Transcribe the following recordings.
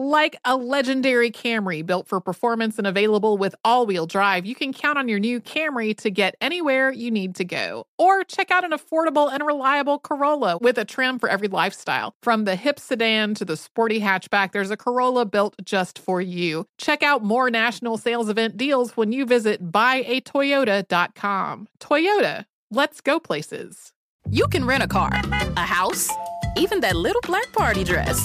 Like a legendary Camry built for performance and available with all wheel drive, you can count on your new Camry to get anywhere you need to go. Or check out an affordable and reliable Corolla with a trim for every lifestyle. From the hip sedan to the sporty hatchback, there's a Corolla built just for you. Check out more national sales event deals when you visit buyatoyota.com. Toyota, let's go places. You can rent a car, a house, even that little black party dress.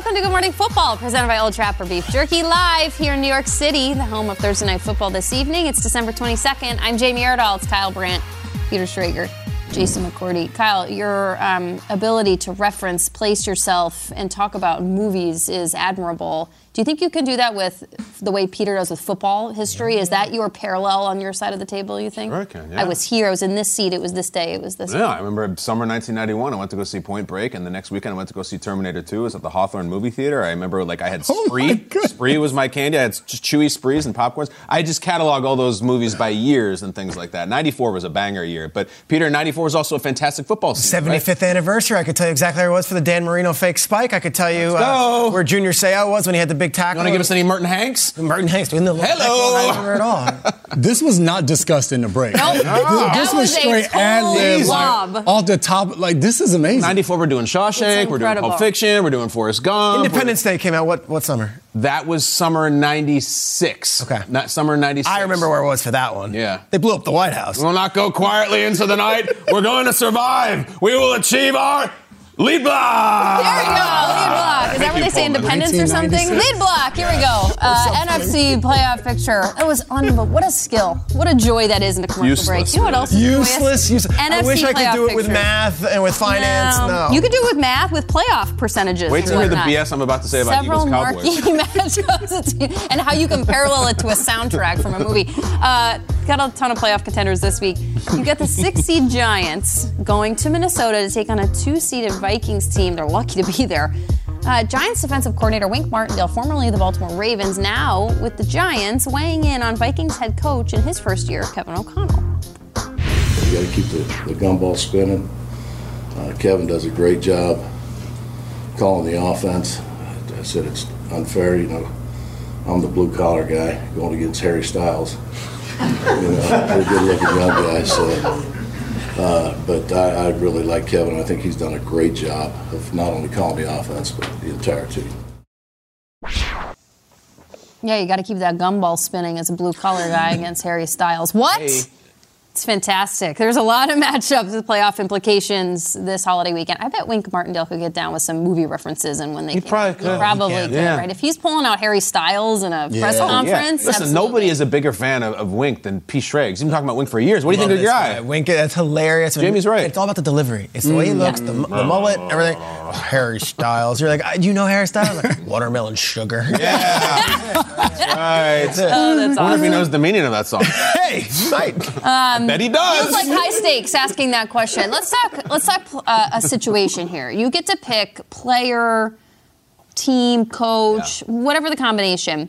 Welcome to Good Morning Football, presented by Old Trapper Beef Jerky, live here in New York City, the home of Thursday Night Football this evening. It's December 22nd. I'm Jamie Erdahl. It's Kyle Brandt, Peter Schrager, Jason McCourty. Kyle, your um, ability to reference, place yourself, and talk about movies is admirable. Do you think you can do that with the way Peter does with football history? Is that your parallel on your side of the table, you think? Sure I can, yeah. I was here, I was in this seat, it was this day, it was this Yeah, I remember summer 1991. I went to go see Point Break, and the next weekend I went to go see Terminator 2. It was at the Hawthorne Movie Theater. I remember like I had Oh Spree. Spree was my candy. I had just chewy Sprees and popcorns. I just catalog all those movies by years and things like that. 94 was a banger year, but Peter, 94 was also a fantastic football season. right? 75th anniversary. I could tell you exactly where it was for the Dan Marino fake spike. I could tell you uh, where Junior Seau was when he had the big tackle. You want to give us any Merton Hanks? Merton Hanks doing the Hello. I at all. This was not discussed in the break. Nope. This, this was was straight ad lib, lob. like, off the top. Like this is amazing. 94, we're doing Shawshank, we're doing. Pulp Fiction, we're doing Forrest Gump. Independence Day came out what what summer? That was summer 96. Okay. Not summer 96. I remember where it was for that one. Yeah. They blew up the White House. We will not go quietly into the night. We're going to survive. We will achieve our lead block. There we go, lead block. Is that what they say, Independence or something? Lead block. Here we go. Uh, NFC playoff picture. It was unbelievable. What a skill. What a joy that is in a commercial break. Useless, You know what else? Is Useless. joyous? useless. I wish I could do it with math and with finance. No. You could do it with math, with playoff percentages. Wait till you hear the. BS I'm about to say about Several Eagles Cowboys. marquee matchups and how you can parallel it to a soundtrack from a movie. Uh, got a ton of playoff contenders this week. You got the six seed Giants going to Minnesota to take on a two seeded Vikings team. They're lucky to be there. Uh, Giants defensive coordinator Wink Martindale, formerly the Baltimore Ravens, now with the Giants, weighing in on Vikings head coach in his first year, Kevin O'Connell. You got to keep the, the gumball spinning. Uh, Kevin does a great job calling the offense. I said it's unfair, you know. I'm the blue collar guy going against Harry Styles. You know, pretty good looking young guy. So, uh, but I, I really like Kevin. I think he's done a great job of not only calling the offense but the entire team. Yeah, you got to keep that gumball spinning as a blue collar guy against Harry Styles. What? Hey. It's fantastic. There's a lot of matchups with playoff implications this holiday weekend. I bet Wink Martindale could get down with some movie references and when they He came probably out. could. Probably He could, Yeah. right? If he's pulling out Harry Styles in a press Yeah. conference, Listen, absolutely. nobody is a bigger fan of, of Wink than P. Schrags. You've been talking about Wink for years. What do you think of your this guy? guy. Wink, that's hilarious. Jamie's right. It's all about the delivery. It's the way he looks, the, the mullet, everything. Oh, Harry Styles. You're like, "Uh, do you know Harry Styles? Like, Watermelon sugar. Yeah. That's right. Oh, that's I wonder if he knows the meaning of that song. hey, you might. I bet he does. Feels like high stakes asking that question. Let's talk. Let's talk uh, a situation here. You get to pick player, team, coach, whatever the combination.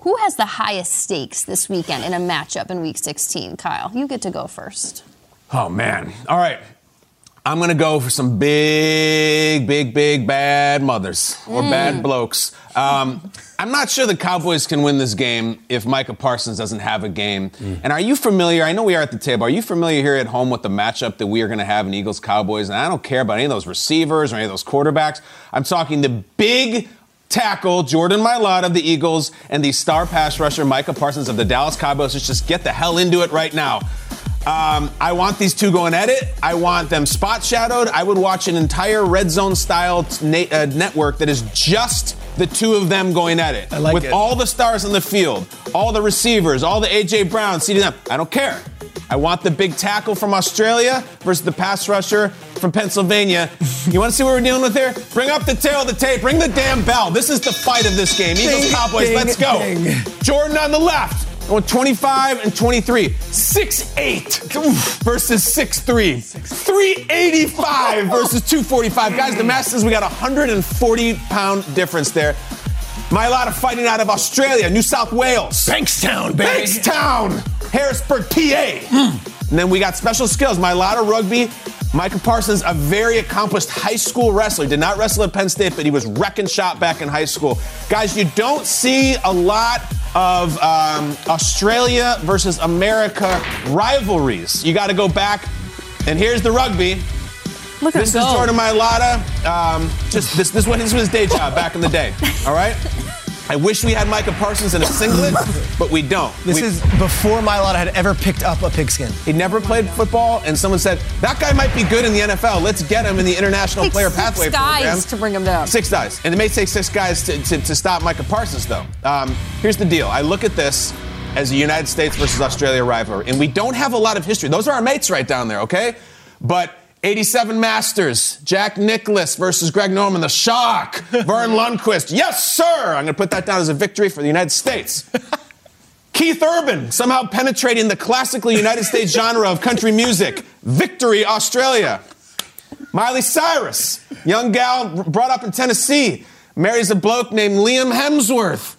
Who has the highest stakes this weekend in a matchup in Week 16? Kyle, you get to go first. Oh man! All right, I'm gonna go for some big, big, big bad mothers or bad blokes. Um, I'm not sure the Cowboys can win this game if Micah Parsons doesn't have a game. And are you familiar? I know we are at the table. Are you familiar here at home with the matchup that we are going to have in Eagles Cowboys? And I don't care about any of those receivers or any of those quarterbacks. I'm talking the big tackle Jordan Mailata of the Eagles and the star pass rusher Micah Parsons of the Dallas Cowboys. Let's just get the hell into it right now. Um, I want these two going at it. I want them spot shadowed. I would watch an entire red zone style na- uh, network that is just the two of them going at it. I like With it. all the stars on the field, all the receivers, all the AJ Brown, CD them. I don't care. I want the big tackle from Australia versus the pass rusher from Pennsylvania. You want to see what we're dealing with here? Bring up the tail of the tape. Bring the damn bell. This is the fight of this game. Eagles Ding, Cowboys, ding, let's go. ding. Jordan on the left. Going 25 and 23. 6'8 versus 6'3. 385 versus 245. Guys, the math says we got a 140 pound difference there. Mailata fighting out of Australia, New South Wales. Bankstown, baby. Bankstown, Harrisburg, PA. Hmm. And then we got special skills. Mailata rugby. Micah Parsons, a very accomplished high school wrestler. Did not wrestle at Penn State, but he was wrecking shop back in high school. Guys, you don't see a lot of um, Australia versus America rivalries. You got to go back. And here's the rugby. Look at This is. Jordan Mailata. Um, just this, this, was, this was his day job back in the day. All right. I wish we had Micah Parsons in a singlet, but we don't. This We- is before Mailata had ever picked up a pigskin. he never played football, and someone said that guy might be good in the NFL. Let's get him in the international Takes player six pathway guys program. to bring him down. Six guys, and it may take six guys to, to, to stop Micah Parsons, though. Um, here's the deal: I look at this as a United States versus Australia rivalry, and we don't have a lot of history. Those are our mates right down there, okay? But 87 Masters, Jack Nicklaus versus Greg Norman, the shock, Verne Lundquist. Yes, sir. I'm going to put that down as a victory for the United States. Keith Urban somehow penetrating the classically United States genre of country music. Victory, Australia. Miley Cyrus, young gal brought up in Tennessee, marries a bloke named Liam Hemsworth.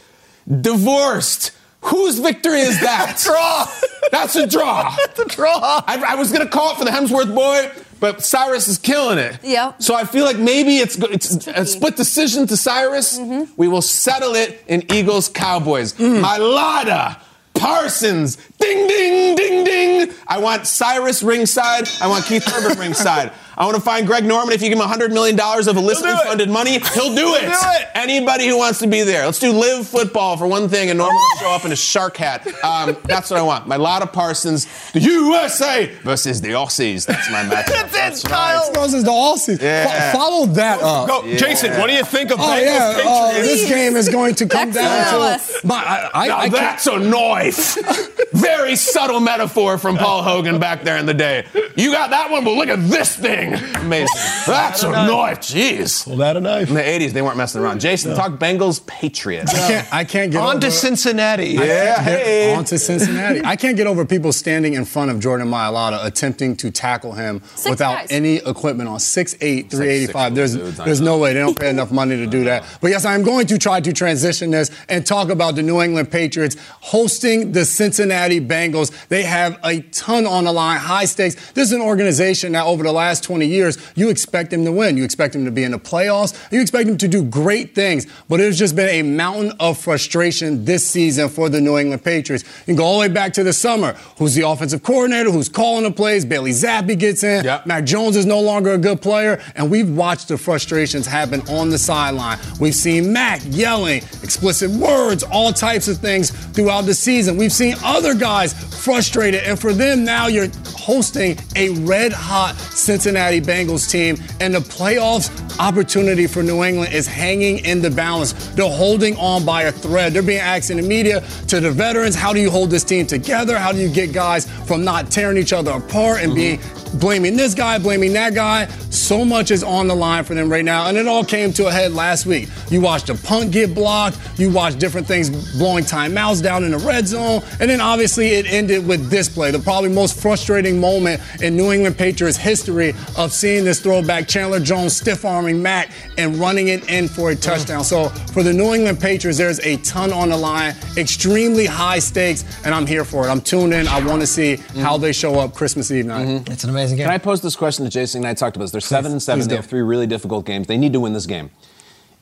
Divorced. Whose victory is that? Draw. That's a draw. That's a draw. I, I was gonna call it for the Hemsworth boy, but Cyrus is killing it. Yep. So I feel like maybe it's it's, a split decision to Cyrus. Mm-hmm. We will settle it in Eagles Cowboys. Mm. Mailata. Parsons, ding, ding, ding, ding. I want Cyrus ringside. I want Keith Urban ringside. I want to find Greg Norman. If you give him $100 million of illicitly He'll do it. funded money, he'll do it. do it. Anybody who wants to be there. Let's do live football for one thing, and Norman will show up in a shark hat. Um, that's what I want. Mailata Parsons, the USA versus the Aussies. That's my match. That's it, Kyle. This is the all season. Yeah. Fo- follow that up. Go, Jason. What do you think of Oh Bengals yeah, uh, Patriots? this game is going to come down to. My, I, I, Now I can't- that's a knife. Very subtle metaphor from Paul Hogan back there in the day. You got that one, but look at this thing. Amazing. That's a knife. Jeez. Pull that a knife. In the 80s, they weren't messing around. Jason, talk Bengals Patriots. I can't, I can't get On over, to Cincinnati. Yeah, hey. On to Cincinnati. I can't get over people standing in front of Jordan Mailata attempting to tackle him Six without guys. any equipment on 6'8", 385. six There's, there's no way. They don't pay enough money to do that. But yes, I'm going to try to transition this and talk about the New England Patriots hosting the Cincinnati Bengals. They have a ton on the line, high stakes. This is an organization that over the last 20 years, you expect them to win. You expect them to be in the playoffs. You expect them to do great things. But it's just been a mountain of frustration this season for the New England Patriots. You can go all the way back to the summer. Who's the offensive coordinator? Who's calling the plays? Bailey Zappe gets in. Yep. Mac Jones is no longer a good player. And we've watched the frustrations happen on the sideline. We've seen Mac yelling, explicit words, all types of things throughout the season. We've seen other guys frustrated. And for them, now you're hosting a red hot Cincinnati Bengals team. And the playoffs opportunity for New England is hanging in the balance. They're holding on by a thread. They're being asked in the media to the veterans, how do you hold this team together? How do you get guys from not tearing each other apart and being mm-hmm. blaming this guy, blaming that guy. So much is on the line for them right now, and it all came to a head last week. You watched a punt get blocked, you watched different things blowing timeouts down in the red zone, and then obviously it ended with this play, the probably most frustrating moment in New England Patriots history of seeing this throwback, Chandler Jones stiff arming Mac and running it in for a touchdown. So for the New England Patriots, there's a ton on the line, extremely high stakes, and I'm here for it. I'm tuned in. I want to see how they show up Christmas Eve night. Mm-hmm. It's an amazing game. Can I pose this question to Jason and I talked about this? They're seven and seven. please They do. have three really difficult games. They need to win this game.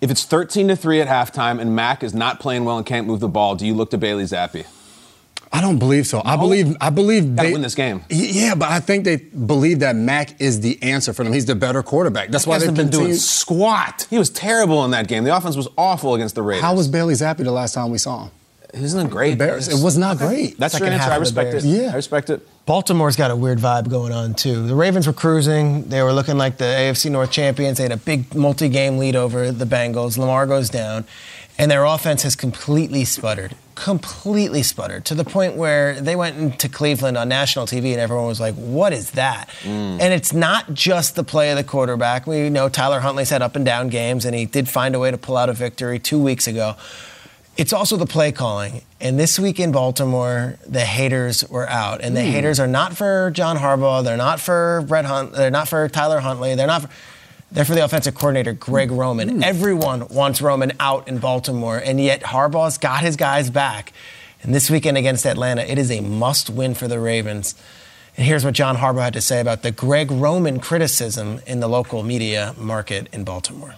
If it's 13 to 3 at halftime and Mac is not playing well and can't move the ball, do you look to Bailey Zappe? I don't believe so. I believe I believe Gotta they win this game. Yeah, but I think they believe that Mac is the answer for them. He's the better quarterback. That's why they've been doing continued- squat. He was terrible in that game. The offense was awful against the Raiders. How was Bailey Zappe the last time we saw him? He wasn't great. Bears. It was not great. That's your answer. I respect it. Yeah. I respect it. Baltimore's got a weird vibe going on too. The Ravens were cruising. They were looking like the AFC North champions. They had a big multi-game lead over the Bengals. Lamar goes down, and their offense has completely sputtered. Completely sputtered to the point where they went into Cleveland on national TV, and everyone was like, "What is that?" Mm. And it's not just the play of the quarterback. We know Tyler Huntley's had up and down games, and he did find a way to pull out a victory two weeks ago. It's also the play calling. And this week in Baltimore, the haters were out. And the hmm. haters are not for John Harbaugh. They're not for Brett Hunt. They're not for Tyler Huntley. They're not for, they're for the offensive coordinator, Greg Roman. Everyone wants Roman out in Baltimore. And yet Harbaugh's got his guys back. And this weekend against Atlanta, it is a must win for the Ravens. And here's what John Harbaugh had to say about the Greg Roman criticism in the local media market in Baltimore.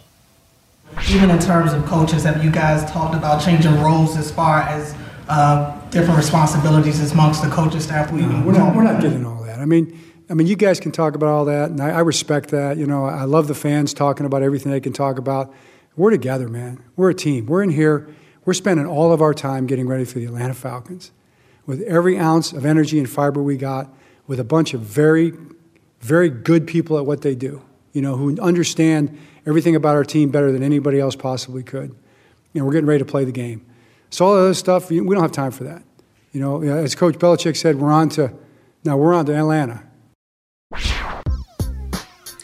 Even in terms of coaches, have you guys talked about changing roles as far as uh, different responsibilities amongst the coaching staff? We No, we're not, we're not getting all that. I mean, I mean, you guys can talk about all that, and I, I respect that. You know, I love the fans talking about everything they can talk about. We're together, man. We're a team. We're in here. We're spending all of our time getting ready for the Atlanta Falcons, with every ounce of energy and fiber we got, with a bunch of very, very good people at what they do. You know, who understand everything about our team better than anybody else possibly could. You know, we're getting ready to play the game. So all of this stuff, we don't have time for that. You know, as Coach Belichick said, we're on to now we're on to Atlanta.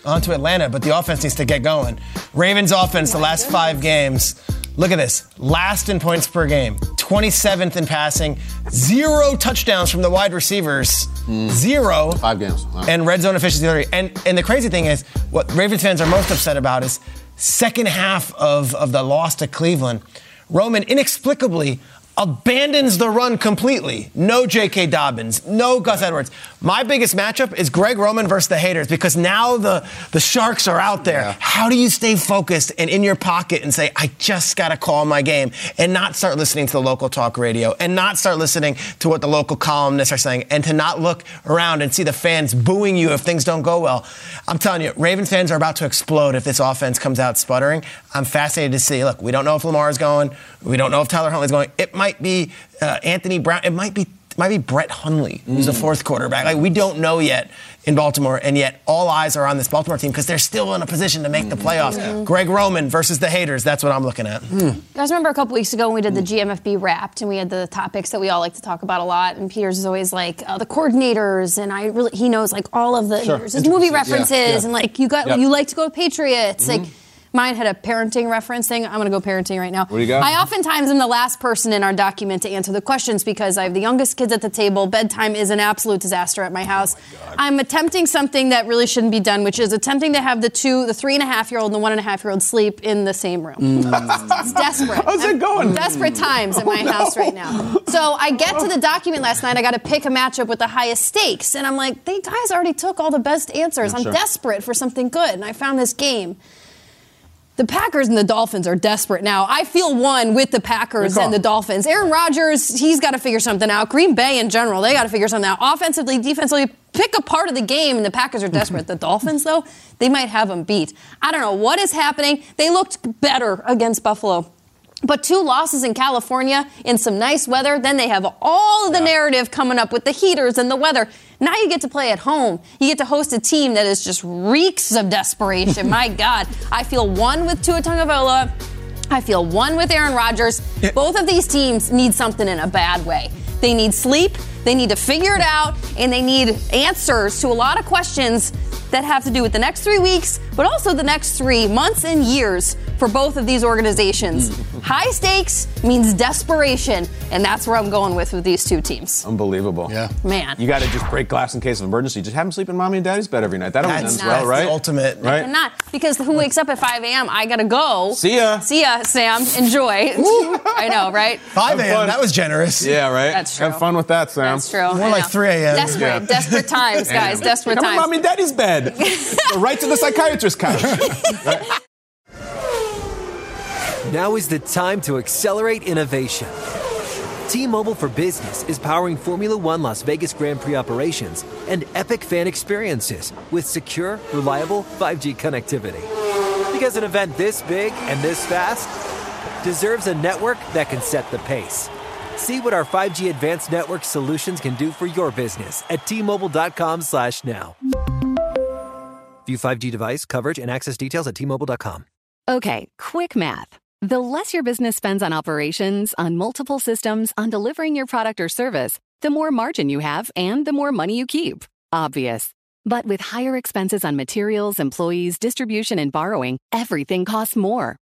On to Atlanta, but the offense needs to get going. Ravens offense, the oh last five games. Look at this. Last in points per game, 27th in passing, zero touchdowns from the wide receivers, hmm. zero. Five games. Wow. And red zone efficiency 30. And, and the crazy thing is, what Ravens fans are most upset about is second half of, of the loss to Cleveland. Roman inexplicably abandons the run completely. No J.K. Dobbins, no Gus Edwards. My biggest matchup is Greg Roman versus the haters because now the, the Sharks are out there. How do you stay focused and in your pocket and say, I just got to call my game and not start listening to the local talk radio and not start listening to what the local columnists are saying and to not look around and see the fans booing you if things don't go well? I'm telling you, Ravens fans are about to explode if this offense comes out sputtering. I'm fascinated to see. Look, we don't know if Lamar is going. We don't know if Tyler Huntley's going. It might be uh, Anthony Brown. It might be it might be Brett Hundley, who's the hmm. fourth quarterback. Like we don't know yet in Baltimore, and yet all eyes are on this Baltimore team because they're still in a position to make the hmm. playoffs. Greg Roman versus the haters. That's what I'm looking at. Hmm. You guys remember a couple weeks ago when we did the GMFB Wrapped and we had the topics that we all like to talk about a lot. And Peters is always like uh, the coordinators, and I really he knows like all of the Sure. movie Intricacies, yeah, references, yeah. and like you got Yep. you like to go with Patriots, like. Mine had a parenting reference thing. I'm going to go parenting right now. What do you got? I oftentimes am the last person in our document to answer the questions because I have the youngest kids at the table. Bedtime is an absolute disaster at my house. Oh I'm attempting something that really shouldn't be done, which is attempting to have the two, the three and a half year old and the one and a half year old sleep in the same room. Mm. It's desperate. How's it going? Desperate times at my house right now. So I get to the document last night. I got to pick a matchup with the highest stakes, and I'm like, they guys already took all the best answers. I'm Sure. desperate for something good, and I found this game. The Packers and the Dolphins are desperate now. I feel one with the Packers and the Dolphins. Aaron Rodgers, he's got to figure something out. Green Bay in general, they got to figure something out. Offensively, defensively, pick a part of the game, and the Packers are desperate. the Dolphins, though, they might have them beat. I don't know what is happening. They looked better against Buffalo. But two losses in California in some nice weather, then they have all of the narrative coming up with the heaters and the weather. Now you get to play at home. You get to host a team that is just reeks of desperation. My God. I feel one with Tua Tagovailoa. I feel one with Aaron Rodgers. Both of these teams need something in a bad way. They need sleep. They need to figure it out, and they need answers to a lot of questions that have to do with the next three weeks, but also the next three months and years for both of these organizations. Mm. High stakes means desperation, and that's where I'm going with with these two teams. Unbelievable. Yeah. Man. You got to just break glass in case of emergency. Just have them sleep in mommy and daddy's bed every night. That always That's, ends well, that's right? the ultimate. Right? And not because who wakes up at 5 a.m. I gotta go. See ya. See ya, Sam. Enjoy. I know, right? 5 a.m. That was generous. Yeah, right. That's true. Have fun with that, Sam. That's true. More I like know. 3 a.m. Desperate, Yeah. desperate times, guys. Desperate Come on, times. mommy and daddy's bed. Right to the psychiatrist's couch. Now is the time to accelerate innovation. T-Mobile for Business is powering Formula One Las Vegas Grand Prix operations and epic fan experiences with secure, reliable 5G connectivity. Because an event this big and this fast deserves a network that can set the pace. See what our 5G advanced network solutions can do for your business at T-Mobile.com slash now. View 5G device coverage and access details at T-Mobile.com. Okay, quick math. The less your business spends on operations, on multiple systems, on delivering your product or service, the more margin you have and the more money you keep. Obvious. But with higher expenses on materials, employees, distribution, and borrowing, everything costs more.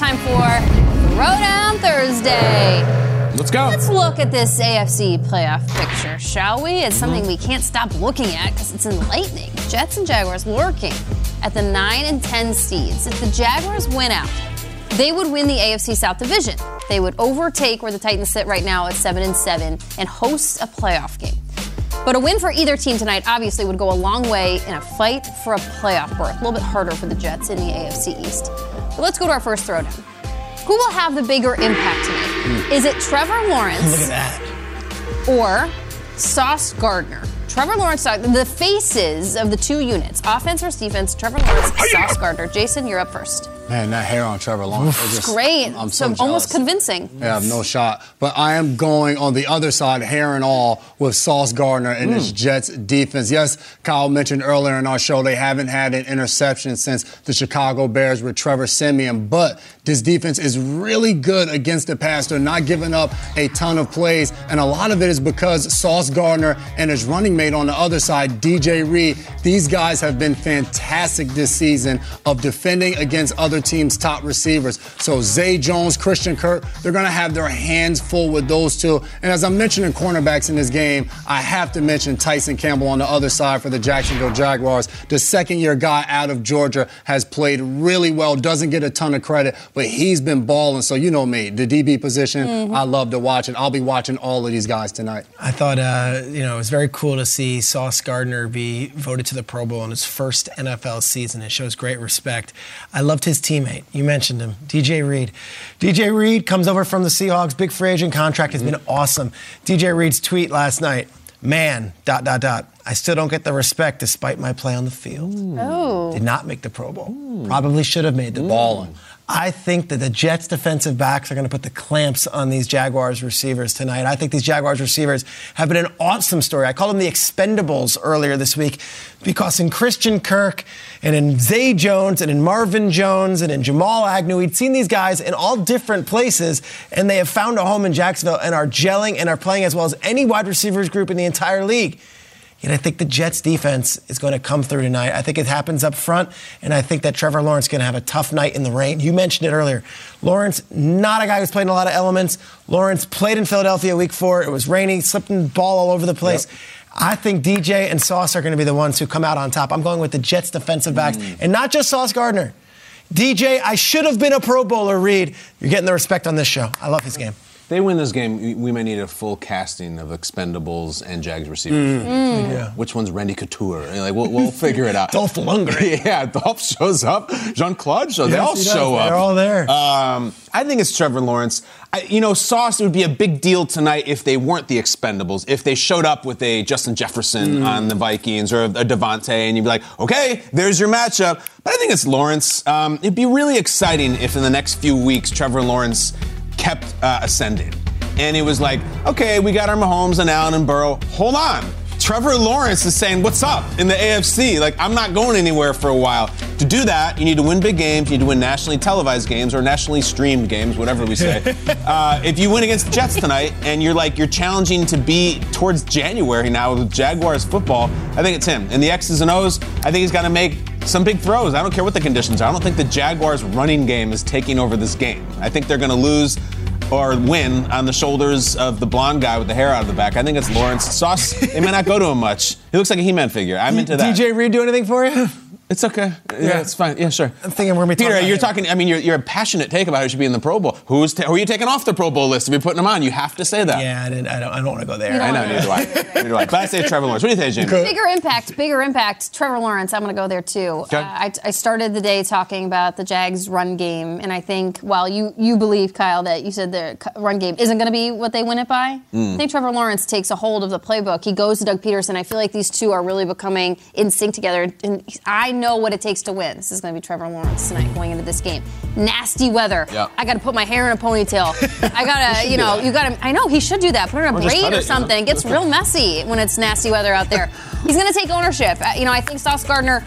time for Throwdown Thursday. Let's go. Let's look at this AFC playoff picture, shall we? It's something we can't stop looking at because it's enlightening. Jets and Jaguars lurking at the 9 and 10 seeds. If the Jaguars win out, they would win the AFC South Division. They would overtake where the Titans sit right now at 7 and 7 and host a playoff game. But a win for either team tonight obviously would go a long way in a fight for a playoff berth. A little bit harder for the Jets in the AFC East. But let's go to our first throwdown. Who will have the bigger impact tonight? Hmm. Is it Trevor Lawrence? Look at that. or Sauce Gardner. Trevor Lawrence, uh, the faces of the two units, offense versus defense, Trevor Lawrence, Sauce Gardner. Jason, you're up first. Man, that hair on Trevor Lawrence. just- Great. I'm so so, almost convincing. Yeah, no shot. But I am going on the other side, hair and all, with Sauce Gardner and his mm. Jets defense. Yes, Kyle mentioned earlier in our show they haven't had an interception since the Chicago Bears with Trevor Siemian, but this defense is really good against the pass. They're not giving up a ton of plays, and a lot of it is because Sauce Gardner and his running mate on the other side, DJ Reed, these guys have been fantastic this season of defending against other teams' top receivers. So Zay Jones, Christian Kirk, they're going to have their hands full with those two. And as I'm mentioning cornerbacks in this game, I have to mention Tyson Campbell on the other side for the Jacksonville Jaguars. The second year guy out of Georgia has played really well, doesn't get a ton of credit, but he's been balling. So you know me, the DB position, I love to watch it. I'll be watching all of these guys tonight. I thought, uh, you know, it was very cool to see Sauce Gardner be voted to the Pro Bowl in his first NFL season. It shows great respect. I loved his teammate. You mentioned him, DJ Reed. DJ Reed comes over from the Seahawks. Big free agent contract has been mm-hmm. awesome. DJ Reed's tweet last night man, dot, dot, dot. I still don't get the respect despite my play on the field. Oh. Did not make the Pro Bowl. Probably should have made the ball. Mm. I think that the Jets defensive backs are going to put the clamps on these Jaguars receivers tonight. I think these Jaguars receivers have been an awesome story. I called them the expendables earlier this week because in Christian Kirk and in Zay Jones and in Marvin Jones and in Jamal Agnew, we'd seen these guys in all different places and they have found a home in Jacksonville and are gelling and are playing as well as any wide receivers group in the entire league. And I think the Jets defense is going to come through tonight. I think it happens up front, and I think that Trevor Lawrence is going to have a tough night in the rain. You mentioned it earlier. Lawrence, not a guy who's played in a lot of elements. Lawrence played in Philadelphia week four. It was rainy, slipping ball all over the place. I think DJ and Sauce are going to be the ones who come out on top. I'm going with the Jets defensive backs, mm. and not just Sauce Gardner. DJ, I should have been a Pro Bowler, Reed. You're getting the respect on this show. I love his game. They win this game. we- We may need a full casting of Expendables and Jags receivers. Mm. Mm. Yeah. Which one's Randy Couture? And, Like we'll, we'll figure it out. Dolph Lundgren. yeah, Dolph shows up. Jean Claude shows. they Yes, all show up. They're all there. Um, I think it's Trevor Lawrence. I, you know, Sauce would be a big deal tonight if they weren't the Expendables. If they showed up with a Justin Jefferson Mm. on the Vikings or a Davante, and you'd be like, okay, there's your matchup. But I think it's Lawrence. Um, it'd be really exciting if in the next few weeks Trevor Lawrence kept uh, ascending. And it was like, okay, we got our Mahomes and Allen and Burrow. Hold on. Trevor Lawrence is saying, what's up in the AFC? Like, I'm not going anywhere for a while. To do that, you need to win big games. You need to win nationally televised games or nationally streamed games, whatever we say. uh, if you win against the Jets tonight and you're like, you're challenging to be towards January now with Jaguars football, I think it's him. And the X's and O's, I think he's got to make some big throws. I don't care what the conditions are. I don't think the Jaguars running game is taking over this game. I think they're going to lose or win on the shoulders of the blonde guy with the hair out of the back. I think it's Lawrence Sauce. They may not go to him much. He looks like a He-Man figure. I'm into that. DJ Reed do anything for you? It's okay. Yeah, it's fine. Yeah, sure. I'm thinking we're going to be Peter, talking you're about talking. I mean, you're, you're a passionate take about who should be in the Pro Bowl. Who's ta- who are you taking off the Pro Bowl list if you're putting them on? You have to say that. Yeah, I, didn't, I don't. I don't want to go there. I know. wanna- Neither do I. Neither do I. But I say Trevor Lawrence. What do you think, Jamie? Bigger impact, bigger impact. Trevor Lawrence, I'm going to go there too. Okay. Uh, I, I started the day talking about the Jags' run game, and I think while you you believe Kyle that you said their run game isn't going to be what they win it by, Mm. I think Trevor Lawrence takes a hold of the playbook. He goes to Doug Pederson. I feel like these two are really becoming in sync together, and I know what it takes to win. This is going to be Trevor Lawrence tonight going into this game. Nasty weather. Yeah. I got to put my hair in a ponytail. I got to, you know, you got to. I know he should do that. Put it in a Or braid or it, you know? something. It gets real messy when it's nasty weather out there. He's going to take ownership. Uh, You know, I think Sauce Gardner.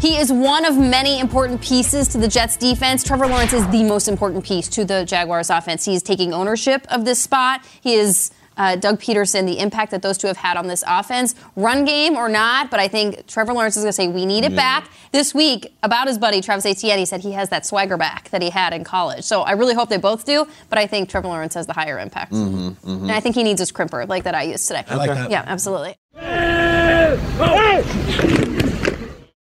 He is one of many important pieces to the Jets defense. Trevor Lawrence is the most important piece to the Jaguars offense. He is taking ownership of this spot. He is uh, Doug Pederson, the impact that those two have had on this offense, run game or not. But I think Trevor Lawrence is going to say, we need it Yeah. back. This week, about his buddy, Travis Etienne, he said he has that swagger back that he had in college. So I really hope they both do. But I think Trevor Lawrence has the higher impact. Mm-hmm, And I think he needs his crimper like that I used today. I like that. Yeah, absolutely.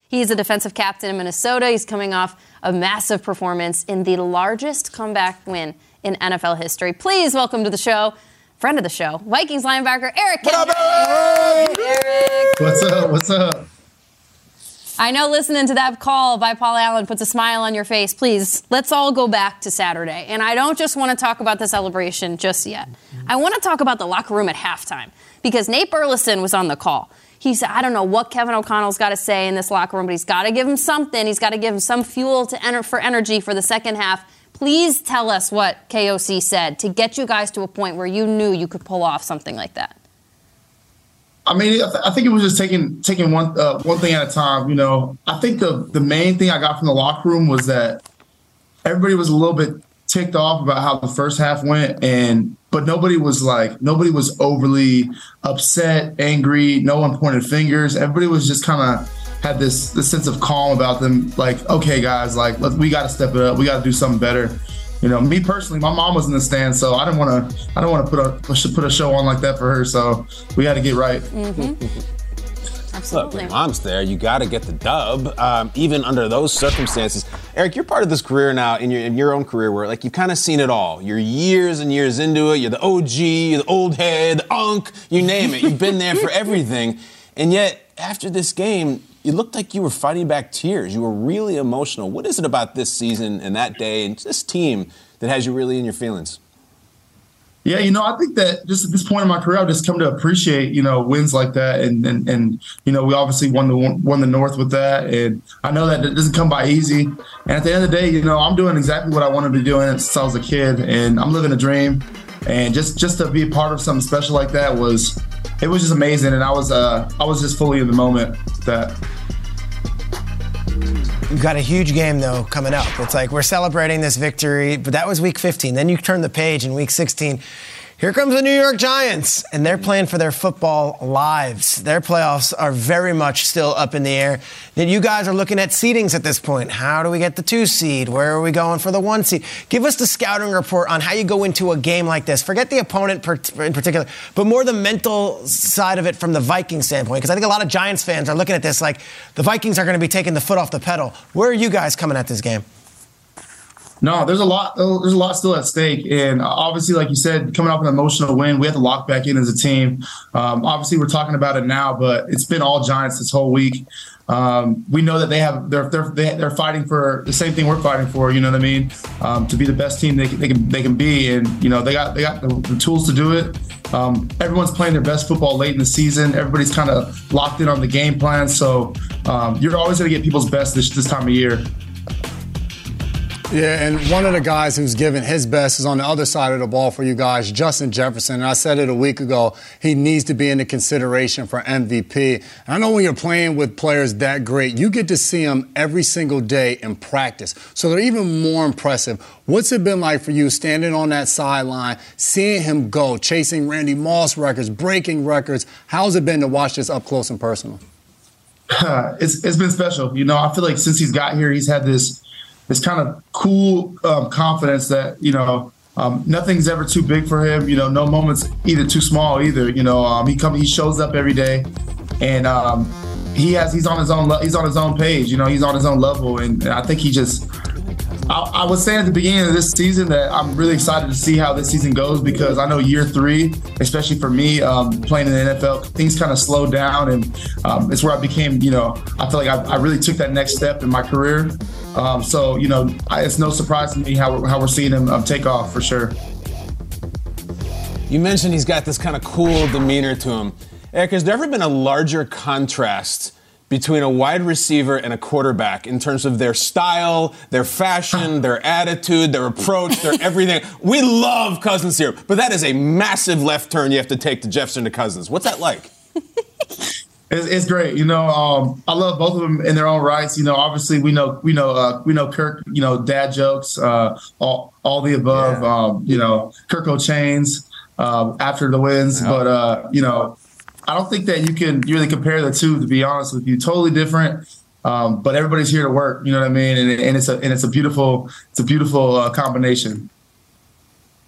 He's a defensive captain in Minnesota. He's coming off a massive performance in the largest comeback win in NFL history. Please welcome to the show, friend of the show, Vikings linebacker Eric. What up, Eric? What's up? What's up? I know listening to that call by Paul Allen puts a smile on your face. Please, let's all go back to Saturday. And I don't just want to talk about the celebration just yet. I want to talk about the locker room at halftime because Nate Burleson was on the call. He said, I don't know what Kevin O'Connell's got to say in this locker room, but he's got to give him something. He's got to give him some fuel to enter for energy for the second half. Please tell us what KOC said to get you guys to a point where you knew you could pull off something like that. I mean, I, th- I think it was just taking taking one uh, one thing at a time. You know, I think the the main thing I got from the locker room was that everybody was a little bit ticked off about how the first half went, and but nobody was like nobody was overly upset, angry. No one pointed fingers. Everybody was just kind of had this this sense of calm about them. Like, okay, guys, like let we got to step it up. We got to do something better. You know, me personally, my mom was in the stand, so I didn't want to. I don't want to put a put a show on like that for her. So we had to get right. Mm-hmm. Absolutely. Look, mom's there, you got to get the dub, um, even under those circumstances. Eric, you're part of this career now in your in your own career where like you've kind of seen it all. You're years and years into it. You're the OG, you're the old head, the unk, you name it. You've been there for everything, and yet after this game, you looked like you were fighting back tears. You were really emotional. What is it about this season and that day and this team that has you really in your feelings? Yeah, you know, I think that just at this point in my career, I've just come to appreciate, you know, wins like that, and and, and you know, we obviously won the won the North with that, and I know that it doesn't come by easy. And at the end of the day, you know, I'm doing exactly what I wanted to be doing since I was a kid, and I'm living a dream. And just just to be a part of something special like that was, it was just amazing, and I was uh I was just fully in the moment that You've got a huge game though coming up. It's like we're celebrating this victory, but that was week 15. Then you turn the page in week 16. Here comes the New York Giants, and they're playing for their football lives. Their playoffs are very much still up in the air. Then you guys are looking at seedings at this point. How do we get the two seed? Where are we going for the one seed? Give us the scouting report on how you go into a game like this. Forget the opponent in particular, but more the mental side of it from the Viking standpoint. Because I think a lot of Giants fans are looking at this like the Vikings are going to be taking the foot off the pedal. Where are you guys coming at this game? No, there's a lot. There's a lot still at stake, and obviously, like you said, coming off an emotional win, we have to lock back in as a team. Um, obviously, we're talking about it now, but it's been all Giants this whole week. Um, we know that they have they're they're they're fighting for the same thing we're fighting for. You know what I mean? Um, to be the best team they, they can they can be, and you know they got they got the, the tools to do it. Um, everyone's playing their best football late in the season. Everybody's kind of locked in on the game plan, so um, you're always going to get people's best this this time of year. Yeah, and one of the guys who's given his best is on the other side of the ball for you guys, Justin Jefferson. And I said it a week ago, he needs to be in the consideration for MVP. And I know when you're playing with players that great, you get to see them every single day in practice. So they're even more impressive. What's it been like for you standing on that sideline, seeing him go, chasing Randy Moss records, breaking records? How's it been to watch this up close and personal? it's, it's been special. You know, I feel like since he's got here, he's had this this kind of cool um, confidence that you know um, nothing's ever too big for him. You know, no moments either too small either. You know, um, he come he shows up every day, and um, he has he's on his own he's on his own page. You know, he's on his own level, and, and I think he just. I, I, was saying at the beginning of this season that I'm really excited to see how this season goes because I know year three, especially for me um, playing in the NFL, things kind of slowed down, and um, it's where I became. You know, I feel like I, I really took that next step in my career. Um, so you know, I, it's no surprise to me how we're, how we're seeing him um, take off for sure. You mentioned he's got this kind of cool demeanor to him. Eric, has there ever been a larger contrast between a wide receiver and a quarterback in terms of their style, their fashion, their attitude, their approach, their everything? We love Cousins here, but that is a massive left turn you have to take to Jefferson to Cousins. What's that like? It's, it's, great. You know, um, I love both of them in their own rights. You know, obviously we know we know uh, we know Kirk. You know, dad jokes, uh, all all the above. Yeah. Um, you know, Kirko chains uh, after the wins, yeah. but uh, you know, I don't think that you can really compare the two. To be honest with you, totally different. Um, but everybody's here to work. You know what I mean? And, and it's a and it's a beautiful it's a beautiful uh, combination.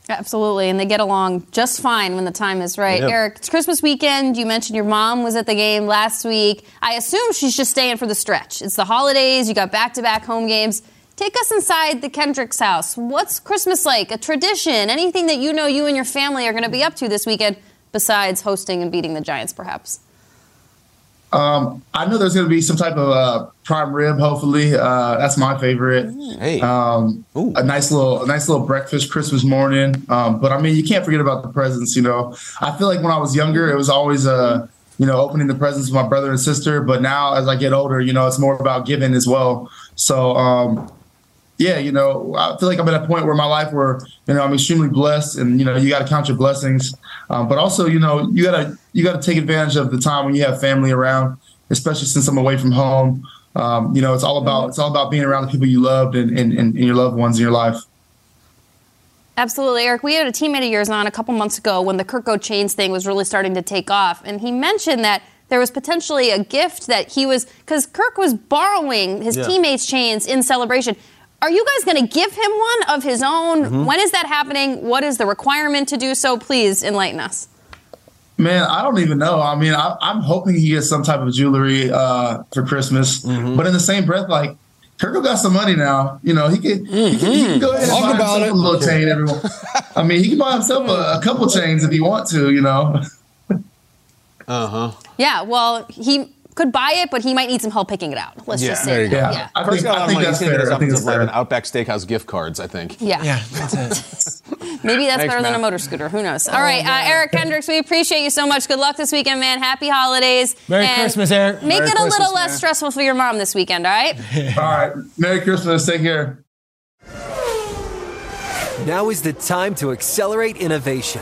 Absolutely, and they get along just fine when the time is right. Eric, it's Christmas weekend. You mentioned your mom was at the game last week. I assume she's just staying for the stretch. It's the holidays. You got back-to-back home games. Take us inside the Kendricks house. What's Christmas like? A tradition? Anything that you know you and your family are going to be up to this weekend besides hosting and beating the Giants, perhaps? Um, I know there's going to be some type of uh, prime rib. Hopefully, uh, that's my favorite. Hey, um, a nice little, a nice little breakfast Christmas morning. Um, but I mean, you can't forget about the presents. You know, I feel like when I was younger, it was always uh, you know, opening the presents with my brother and sister. But now, as I get older, you know, it's more about giving as well. So, um, yeah, you know, I feel like I'm at a point where my life where you know I'm extremely blessed, and you know, you got to count your blessings, um, but also, you know, you gotta you gotta take advantage of the time when you have family around, especially since I'm away from home. Um, you know, it's all about it's all about being around the people you loved and, and, and your loved ones in your life. Absolutely, Eric. We had a teammate of yours on a couple months ago when the Kirko Chains thing was really starting to take off, and he mentioned that there was potentially a gift that he was because Kirk was borrowing his yeah. teammates' chains in celebration. Are you guys going to give him one of his own? Mm-hmm. When is that happening? What is the requirement to do so? Please enlighten us. Man, I don't even know. I mean, I, I'm hoping he gets some type of jewelry uh, for Christmas. Mm-hmm. But in the same breath, like Kirkle got some money now. You know, he can, he can, he can go ahead and Talk buy about himself it. a little chain. Everyone, I mean, he can buy himself a, a couple chains if he want to. You know. Uh huh. Yeah, well, he could buy it, but he might need some help picking it out. Let's just say that. Yeah. I Kirk's think- got a I lot of think money. that's gonna get his fair. I think offensive that's lineman fair. Outback Steakhouse gift cards, I think. Yeah. Yeah, that's it. Maybe that's Thanks, better than a motor scooter. Who knows? All right, uh, Eric Kendricks, we appreciate you so much. Good luck this weekend, man. Happy holidays. Merry And Christmas, Eric. Make Merry it a Christmas, little less man. stressful for your mom this weekend, all right? All right. Merry Christmas. Take care. Now is the time to accelerate innovation.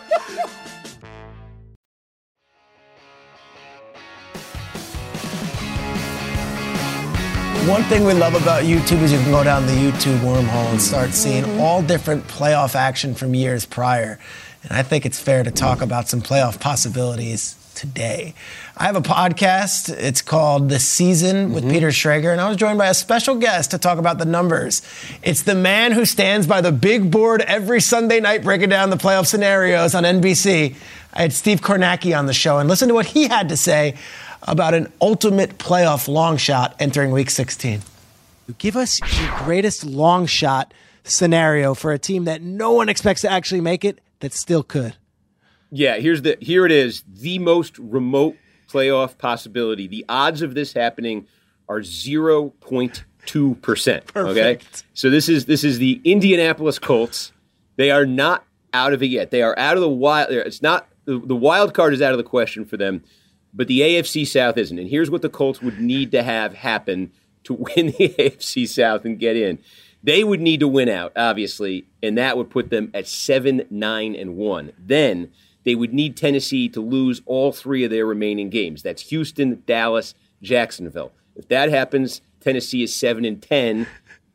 One thing we love about YouTube is you can go down the YouTube wormhole and start seeing mm-hmm. all different playoff action from years prior. And I think it's fair to talk about some playoff possibilities today. I have a podcast. It's called The Season with mm-hmm. Peter Schrager, and I was joined by a special guest to talk about the numbers. It's the man who stands by the big board every Sunday night breaking down the playoff scenarios on NBC. I had Steve Kornacki on the show, and listen to what he had to say about an ultimate playoff long shot entering week 16. Give us your greatest long shot scenario for a team that no one expects to actually make it that still could. Yeah, here's the here it is. The most remote playoff possibility. The odds of this happening are 0.2%. Okay? So this is this is the Indianapolis Colts. They are not out of it yet. They are out of the wild it's not the, the wild card is out of the question for them, but the AFC South isn't. And here's what the Colts would need to have happen to win the AFC South and get in. They would need to win out, obviously, and that would put them at 7 9 and 1. Then they would need Tennessee to lose all three of their remaining games. That's Houston, Dallas, Jacksonville. If that happens, Tennessee is 7 and 10.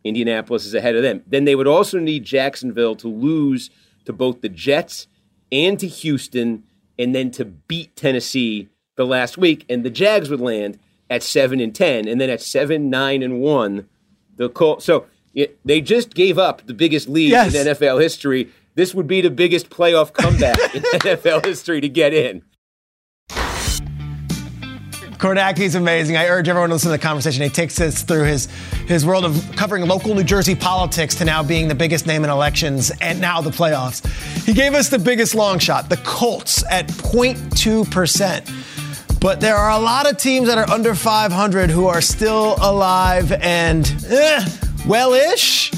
Indianapolis is ahead of them. Then they would also need Jacksonville to lose to both the Jets and to Houston and then to beat Tennessee the last week and the Jags would land at 7 and 10 and then at 7 9 and 1 the Colts so it, they just gave up the biggest lead Yes. in NFL history. This would be the biggest playoff comeback in NFL history to get in. Kornacki's amazing. I urge everyone to listen to the conversation. He takes us through his his world of covering local New Jersey politics to now being the biggest name in elections and now the playoffs. He gave us the biggest long shot, the Colts at 0.2 percent. But there are a lot of teams that are under 500 who are still alive and eh, well-ish.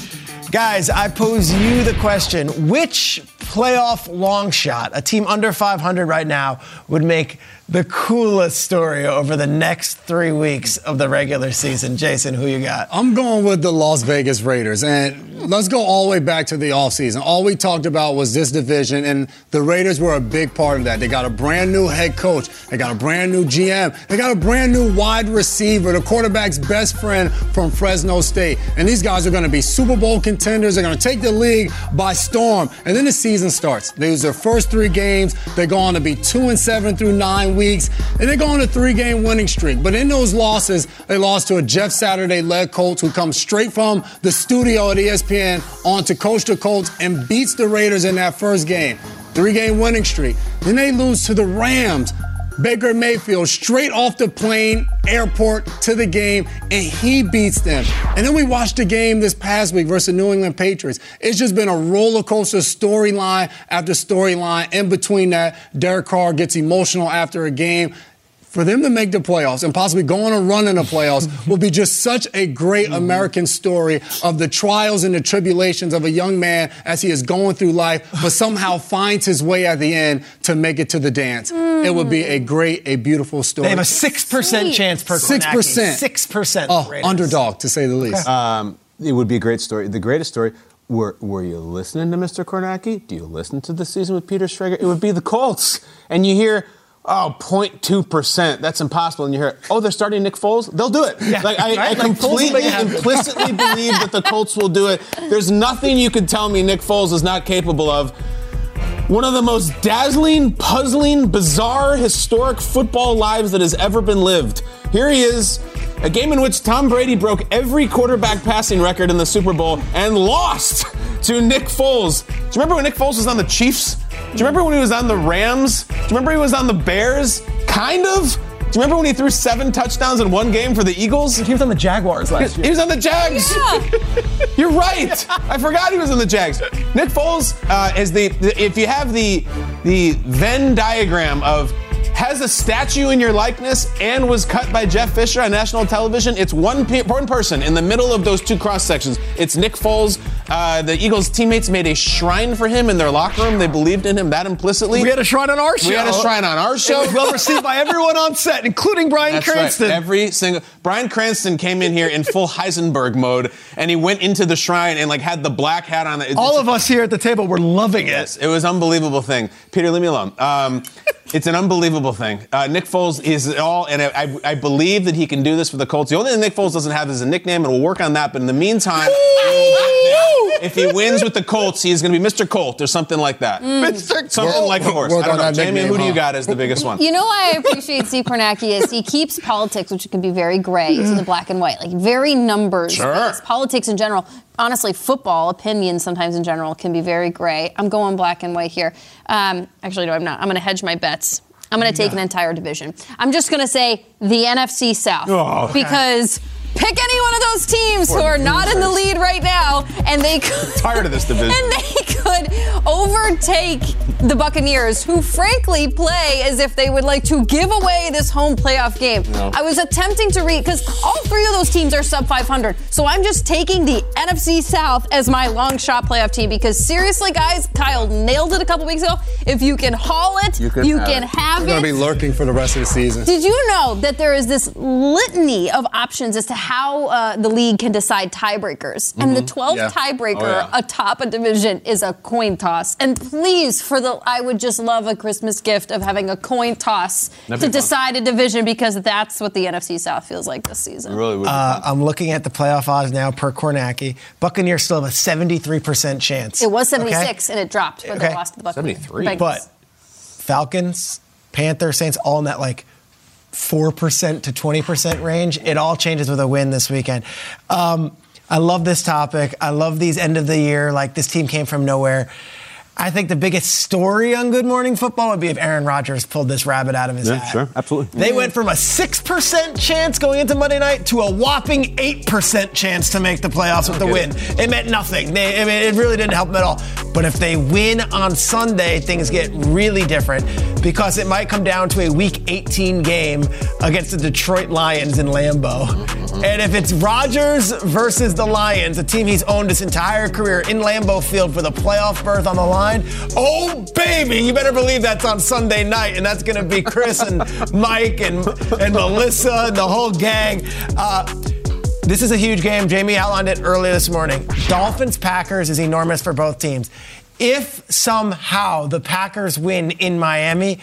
Guys, I pose you the question: Which playoff long shot, a team under 500 right now, would make the coolest story over the next three weeks of the regular season. Jason, who you got? I'm going with the Las Vegas Raiders. And let's go all the way back to the offseason. All we talked about was this division, and the Raiders were a big part of that. They got a brand new head coach, they got a brand new GM, they got a brand new wide receiver, the quarterback's best friend from Fresno State. And these guys are going to be Super Bowl contenders. They're going to take the league by storm. And then the season starts. They lose their first three games. They're going to be two and seven through nine weeks, and they go on a three game winning streak. But in those losses, they lost to a Jeff Saturday led Colts who comes straight from the studio at ESPN on to coach the Colts and beats the Raiders in that first game. Three game winning streak. Then they lose to the Rams. Baker Mayfield straight off the plane, airport to the game, and he beats them. And then we watched the game this past week versus the New England Patriots. It's just been a roller coaster storyline after storyline. In between that, Derek Carr gets emotional after a game for them to make the playoffs and possibly go on a run in the playoffs will be just such a great Mm-hmm. American story of the trials and the tribulations of a young man as he is going through life, but somehow finds his way at the end to make it to the dance. It would be a great, a beautiful story. They have a 6% chance per Six percent. 6%. Oh, Raiders. underdog to say the least. Um, it would be a great story. The greatest story. Were, were you listening to Mr. Kornacki? Do you listen to the season with Peter Schrager? It would be the Colts. And you hear, oh, 0.2%. That's impossible. And you hear, oh, they're starting Nick Foles? They'll do it. Yeah, like, I, I right? Like, completely, implicitly believe that the Colts will do it. There's nothing you could tell me Nick Foles is not capable of. One of the most dazzling, puzzling, bizarre, historic football lives that has ever been lived. Here he is, a game in which Tom Brady broke every quarterback passing record in the Super Bowl and lost to Nick Foles. Do you remember when Nick Foles was on the Chiefs? Do you remember when he was on the Rams? Do you remember he was on the Bears? Kind of. Do you remember when he threw seven touchdowns in one game for the Eagles? He was on the Jaguars last year. He was on the Jags. You're right. I forgot he was on the Jags. Nick Foles uh, is the, the- if you have the the Venn diagram of has a statue in your likeness and was cut by Jeff Fisher on national television. It's one, one person in the middle of those two cross sections. It's Nick Foles. Uh, the Eagles teammates made a shrine for him in their locker room. They believed in him that implicitly. We had a shrine on our show. We had a shrine on our show. It was well received by everyone on set, including Bryan That's Cranston. Right. Every single Bryan Cranston came in here in full Heisenberg mode, and he went into the shrine and like had the black hat on. It- All of us here at the table were loving it. Yes, it was an unbelievable thing. Peter, leave me alone. Um, it's an unbelievable thing. Uh, Nick Foles is all, and I, I, I believe that he can do this for the Colts. The only thing Nick Foles doesn't have is a nickname, and we'll work on that. But in the meantime, if he wins with the Colts, he's going to be Mr. Colt or something like that. Mr. Something Colt. like a horse. Work I don't know. Jamie, nickname, who do you got as the biggest one? You know why I appreciate Steve Kornacki is he keeps politics, which can be very gray, to the black and white, like very numbers. Sure. Politics in general, honestly, football opinions sometimes in general can be very gray. I'm going black and white here. Um, actually, no, I'm not. I'm going to hedge my bets. I'm going to take an entire division. I'm just going to say the NFC South Oh. because. Pick any one of those teams who are not in the lead right now, and they could Tired of this division. and they could overtake the Buccaneers, who frankly play as if they would like to give away this home playoff game. No. I was attempting to read because all three of those teams are sub 500. So I'm just taking the NFC South as my long shot playoff team because seriously, guys, Kyle nailed it a couple weeks ago. If you can haul it, You you can can, have it. have We're going to be lurking for the rest of the season. Did you know that there is this litany of options as to how uh, the league can decide tiebreakers? And the 12th Yeah. tiebreaker Oh, yeah. atop a division is a coin toss. And please, for the, I would just love a Christmas gift of having a coin toss That'd to decide a division because that's what the NFC South feels like this season. really would. Uh, I'm looking at the playoff odds now per Kornacki. Buccaneers still have a 73% chance. It was Okay? 76 and it dropped, but they Okay. lost to the Buccaneers. 73. Bengals. But Falcons, Panthers, Saints, all in that like 4% to 20% range. It all changes with a win this weekend. Um, I love this topic. I love these end of the year, like this team came from nowhere. I think the biggest story on Good Morning Football would be if Aaron Rodgers pulled this rabbit out of his Yeah, hat. sure, absolutely. They went from a 6% chance going into Monday night to a whopping 8% chance to make the playoffs with the win. It meant nothing. They, I mean, it really didn't help them at all. But if they win on Sunday, things get really different because it might come down to a Week 18 game against the Detroit Lions in Lambeau. And if it's Rodgers versus the Lions, a team he's owned his entire career in Lambeau Field for the playoff berth on the line, oh baby, you better believe that's on Sunday night, and that's going to be Chris and Mike and and Melissa and the whole gang. Uh, this is a huge game. Jamie outlined it earlier this morning. Dolphins Packers is enormous for both teams. If somehow the Packers win in Miami,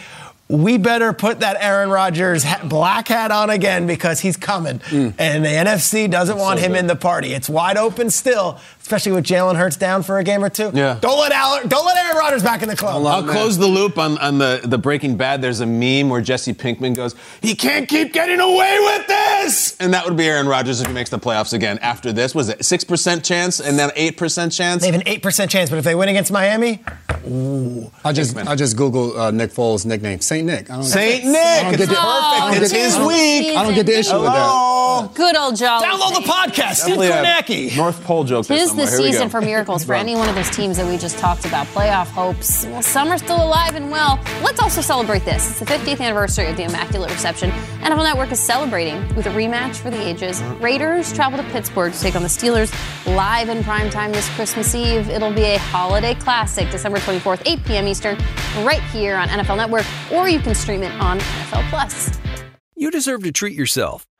we better put that Aaron Rodgers black hat on again because he's coming. And the NFC doesn't want him in the party. It's wide open still, especially with Jalen Hurts down for a game or two. Yeah. Don't let Al- don't let Aaron Rodgers back in the club. I'll close the loop on, on the, the Breaking Bad. There's a meme where Jesse Pinkman goes, He can't keep getting away with this! And that would be Aaron Rodgers if he makes the playoffs again after this. Was it 6% chance and then 8% chance? They have an 8% chance, but if they win against Miami, I just I just Googled uh, Nick Foles' nickname, Saint Nick. I don't, Saint I Nick! don't It's get the- I perfect. It's the- his week. I don't get the issue with that. Hello. Good old Jolly. download the podcast. Steve Definitely a Kornacki. North Pole joke there Tis the somewhere. Here we season for miracles for any one of those teams that we just talked about. Playoff hopes. Well, some are still alive and well. Let's also celebrate this. It's the 50th anniversary of the Immaculate Reception. NFL Network is celebrating with a rematch for the ages. Raiders travel to Pittsburgh to take on the Steelers live in prime time this Christmas Eve. It'll be a holiday classic, December 24th, 8 p.m. Eastern, right here on NFL Network, or you can stream it on NFL Plus. You deserve to treat yourself.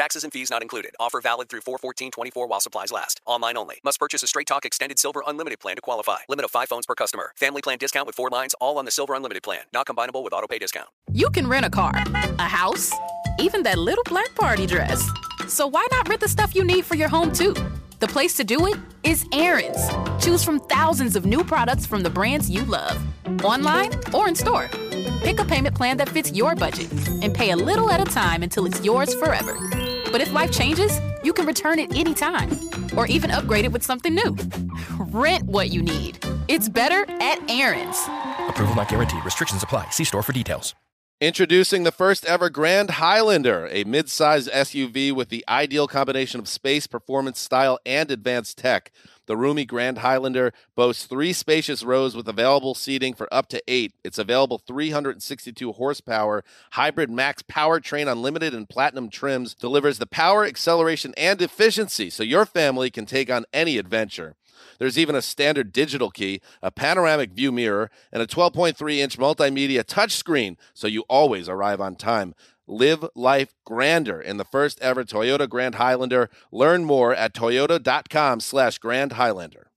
Taxes and fees not included. Offer valid through 41424 while supplies last. Online only. Must purchase a Straight Talk Extended Silver Unlimited plan to qualify. Limit of five phones per customer. Family plan discount with four lines, all on the Silver Unlimited plan. Not combinable with auto pay discount. You can rent a car, a house, even that little black party dress. So why not rent the stuff you need for your home too? The place to do it is Aaron's. Choose from thousands of new products from the brands you love, online or in store. Pick a payment plan that fits your budget and pay a little at a time until it's yours forever. But if life changes, you can return it anytime or even upgrade it with something new. Rent what you need. It's better at Aaron's. Approval not guaranteed. Restrictions apply. See store for details. Introducing the first ever Grand Highlander, a mid-size SUV with the ideal combination of space, performance, style, and advanced tech. The roomy Grand Highlander boasts three spacious rows with available seating for up to eight. Its available 362 horsepower hybrid max powertrain unlimited and platinum trims delivers the power, acceleration, and efficiency so your family can take on any adventure. There's even a standard digital key, a panoramic view mirror, and a 12.3 inch multimedia touchscreen, so you always arrive on time. Live life grander in the first ever Toyota Grand Highlander. Learn more at toyota.com slash Grand Highlander.